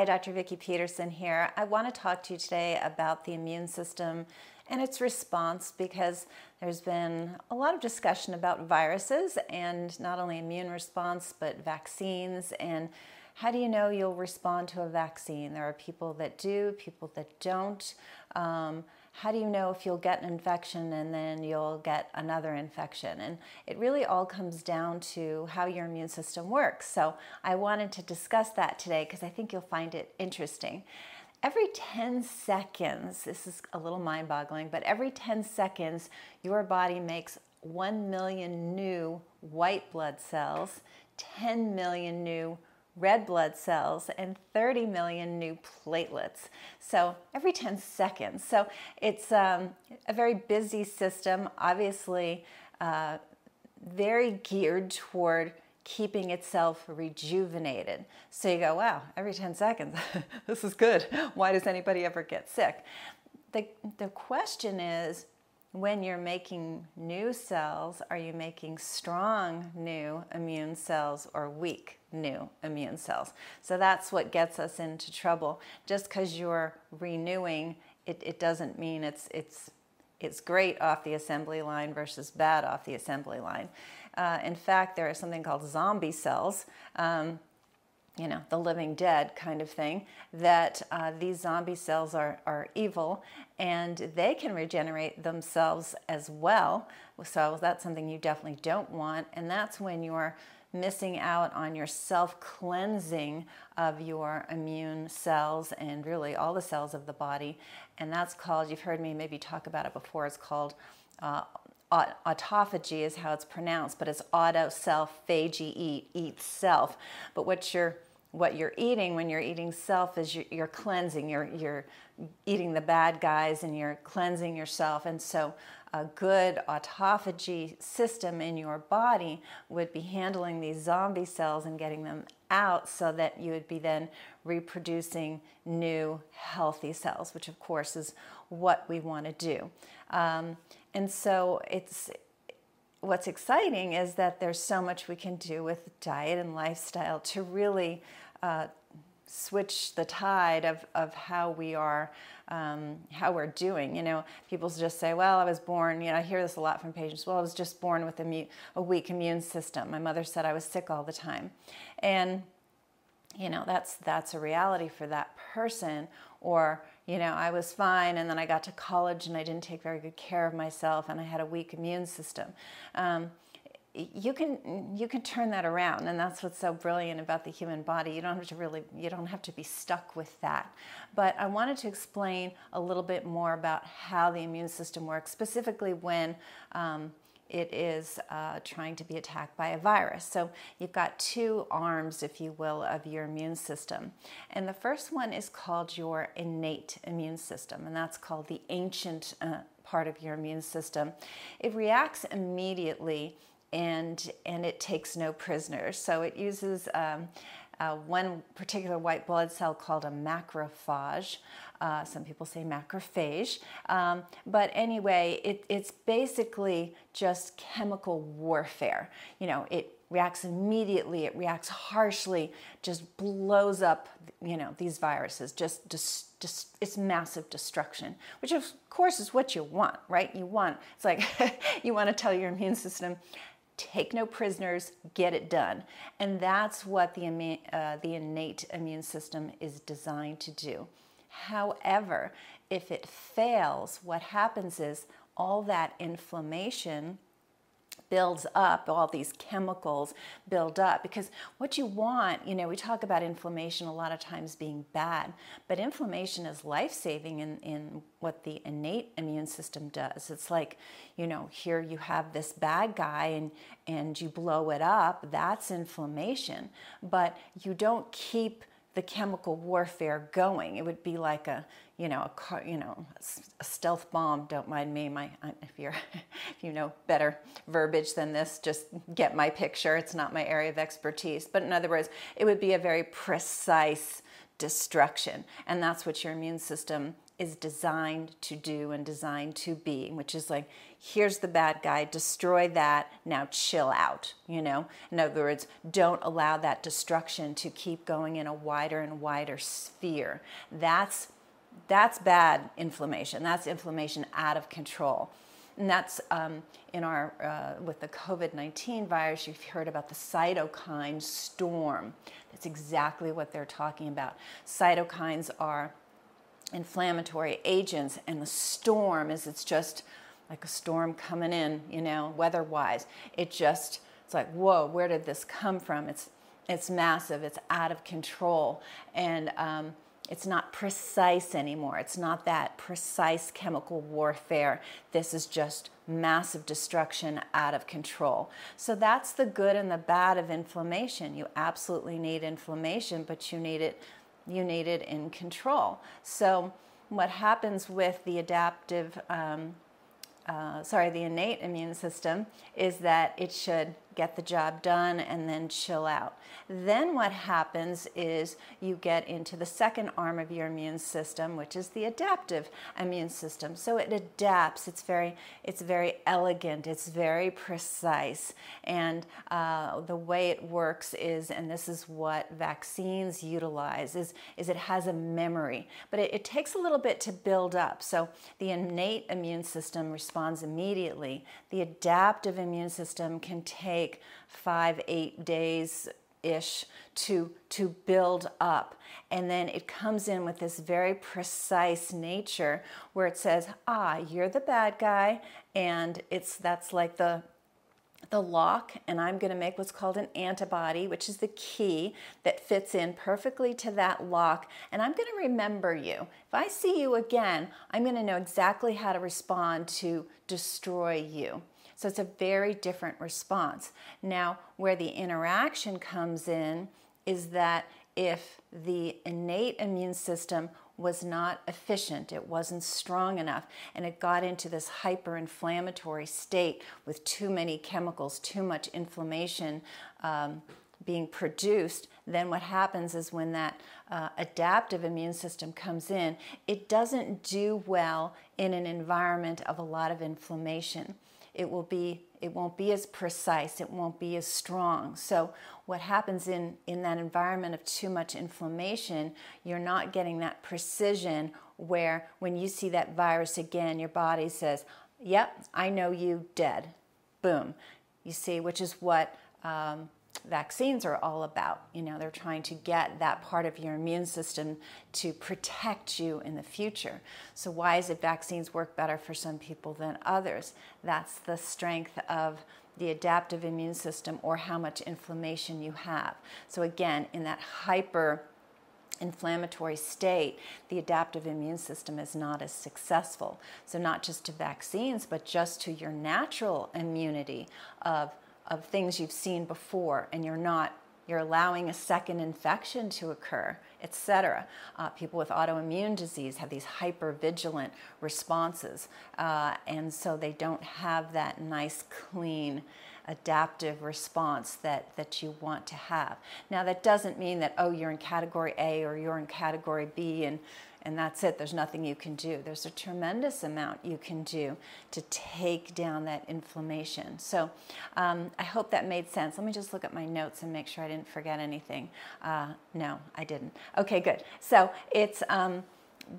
Hi, Dr. Vikki Petersen here. I want to talk to you today about the immune system and its response because there's been a lot of discussion about viruses and not only immune response but vaccines and how do you know you'll respond to a vaccine? There are people that do, people that don't. Um, how do you know if you'll get an infection and then you'll get another infection? And it really all comes down to how your immune system works. So I wanted to discuss that today because I think you'll find it interesting. Every 10 seconds, this is a little mind boggling, but every 10 seconds, your body makes 1 million new white blood cells, 10 million new red blood cells and 30 million new platelets. So every 10 seconds. So it's um, a very busy system, obviously, uh, very geared toward keeping itself rejuvenated. So you go, wow, every 10 seconds, this is good. Why does anybody ever get sick? The, the question is, when you're making new cells, are you making strong new immune cells or weak new immune cells? So that's what gets us into trouble. Just because you're renewing, it, it doesn't mean it's, it's, it's great off the assembly line versus bad off the assembly line. Uh, in fact, there is something called zombie cells. Um, you know, the living dead kind of thing, that uh, these zombie cells are, are evil and they can regenerate themselves as well. So that's something you definitely don't want. And that's when you're missing out on your self cleansing of your immune cells and really all the cells of the body. And that's called, you've heard me maybe talk about it before, it's called uh, autophagy is how it's pronounced, but it's auto self phagy eat eat self. But what you're what you're eating when you're eating self is you're, you're, cleansing you're, you're eating the bad guys and you're cleansing yourself. And so a good autophagy system in your body would be handling these zombie cells and getting them out so that you would be then reproducing new healthy cells which of course is what we want to do. Um, and so it's what's exciting is that there's so much we can do with diet and lifestyle to really uh, switch the tide of, of how we are, um, how we're doing. You know, people just say, well, I was born, you know, I hear this a lot from patients, well, I was just born with a, a weak immune system. My mother said I was sick all the time. And, you know, that's, that's a reality for that person. Or, you know, I was fine and then I got to college and I didn't take very good care of myself and I had a weak immune system. Um, you can you can turn that around and that's what's so brilliant about the human body you don't have to really you don't have to be stuck with that but i wanted to explain a little bit more about how the immune system works specifically when um, it is uh, trying to be attacked by a virus. So you've got two arms, if you will, of your immune system. And the first one is called your innate immune system, and that's called the ancient uh, part of your immune system. It reacts immediately and, and it takes no prisoners. So it uses um, uh, one particular white blood cell called a macrophage. Uh, some people say macrophage. Um, but anyway, it, it's basically just chemical warfare. You know, it reacts immediately, it reacts harshly, just blows up, you know, these viruses, just, just, just it's massive destruction, which of course is what you want, right? You want, it's like you want to tell your immune system, take no prisoners, get it done. And that's what the, uh, the innate immune system is designed to do. However, if it fails, what happens is all that inflammation builds up, all these chemicals build up. Because what you want, you know, we talk about inflammation a lot of times being bad, but inflammation is life saving in, in what the innate immune system does. It's like, you know, here you have this bad guy and, and you blow it up, that's inflammation. But you don't keep the chemical warfare going. It would be like a, you know, a car, you know, a stealth bomb. Don't mind me. My, if you're, if you know better verbiage than this, just get my picture. It's not my area of expertise. But in other words, it would be a very precise destruction, and that's what your immune system is designed to do and designed to be, which is like, here's the bad guy, destroy that, now chill out, you know? In other words, don't allow that destruction to keep going in a wider and wider sphere. That's that's bad inflammation. That's inflammation out of control. And that's um, in our, uh, with the COVID 19 virus, you've heard about the cytokine storm. That's exactly what they're talking about. Cytokines are inflammatory agents, and the storm is it's just like a storm coming in, you know, weather wise. It just, it's like, whoa, where did this come from? It's, it's massive, it's out of control. And, um, it's not precise anymore. It's not that precise chemical warfare. This is just massive destruction out of control. So that's the good and the bad of inflammation. You absolutely need inflammation, but you need it you need it in control. So what happens with the adaptive um, uh, sorry, the innate immune system is that it should get the job done and then chill out. Then what happens is you get into the second arm of your immune system, which is the adaptive immune system. So it adapts. It's very, it's very elegant. It's very precise. And uh, the way it works is, and this is what vaccines utilize, is, is it has a memory, but it, it takes a little bit to build up. So the innate immune system responds immediately. The adaptive immune system can take take five, eight days ish to to build up. And then it comes in with this very precise nature where it says ah you're the bad guy and it's that's like the the lock and I'm going to make what's called an antibody which is the key that fits in perfectly to that lock. And I'm going to remember you. If I see you again I'm going to know exactly how to respond to destroy you so it's a very different response. Now, where the interaction comes in is that if the innate immune system was not efficient, it wasn't strong enough, and it got into this hyperinflammatory state with too many chemicals, too much inflammation um, being produced, then what happens is when that uh, adaptive immune system comes in, it doesn't do well in an environment of a lot of inflammation it will be it won't be as precise it won't be as strong. So what happens in in that environment of too much inflammation you're not getting that precision where when you see that virus again your body says yep i know you dead. Boom. You see which is what um, vaccines are all about. You know, they're trying to get that part of your immune system to protect you in the future. So, why is it vaccines work better for some people than others? That's the strength of the adaptive immune system or how much inflammation you have. So, again, in that hyper inflammatory state, the adaptive immune system is not as successful. So, not just to vaccines, but just to your natural immunity of of things you've seen before and you're not you're allowing a second infection to occur, etc. Uh, people with autoimmune disease have these hypervigilant responses, uh, and so they don't have that nice, clean, adaptive response that, that you want to have. Now, that doesn't mean that, oh, you're in category A or you're in category B and and that's it. There's nothing you can do. There's a tremendous amount you can do to take down that inflammation. So um, I hope that made sense. Let me just look at my notes and make sure I didn't forget anything. Uh, no, I didn't. Okay, good. So it's. Um,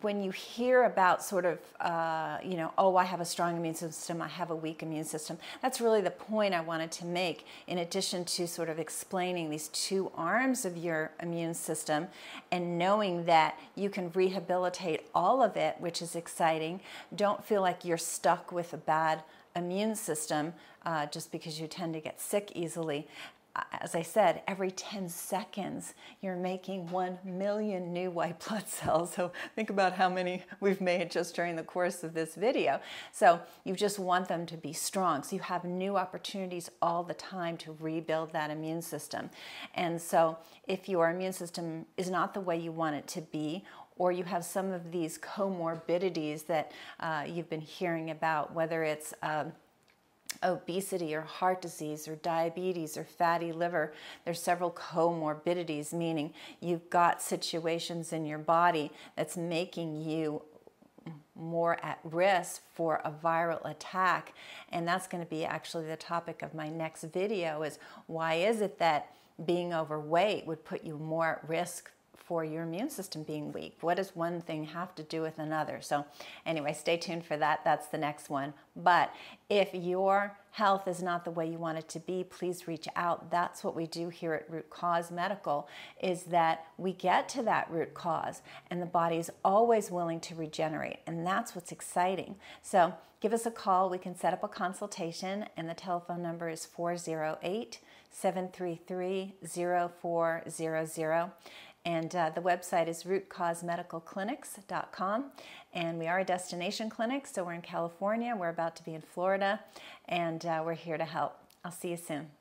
when you hear about sort of, uh, you know, oh, I have a strong immune system, I have a weak immune system, that's really the point I wanted to make, in addition to sort of explaining these two arms of your immune system and knowing that you can rehabilitate all of it, which is exciting. Don't feel like you're stuck with a bad immune system uh, just because you tend to get sick easily as I said, every 10 seconds you're making 1 million new white blood cells. So think about how many we've made just during the course of this video. So you just want them to be strong. So you have new opportunities all the time to rebuild that immune system. And so if your immune system is not the way you want it to be, or you have some of these comorbidities that uh, you've been hearing about, whether it's um, obesity or heart disease or diabetes or fatty liver. There's several comorbidities, meaning you've got situations in your body that's making you more at risk for a viral attack. And that's going to be actually the topic of my next video is why is it that being overweight would put you more at risk for your immune system being weak. What does one thing have to do with another? So, anyway, stay tuned for that. That's the next one. But if your health is not the way you want it to be, please reach out. That's what we do here at Root Cause Medical is that we get to that root cause and the body is always willing to regenerate. And that's what's exciting. So, give us a call. We can set up a consultation and the telephone number is 408 733 0400. And uh, the website is rootcausemedicalclinics.com. And we are a destination clinic, so we're in California. We're about to be in Florida, and uh, we're here to help. I'll see you soon.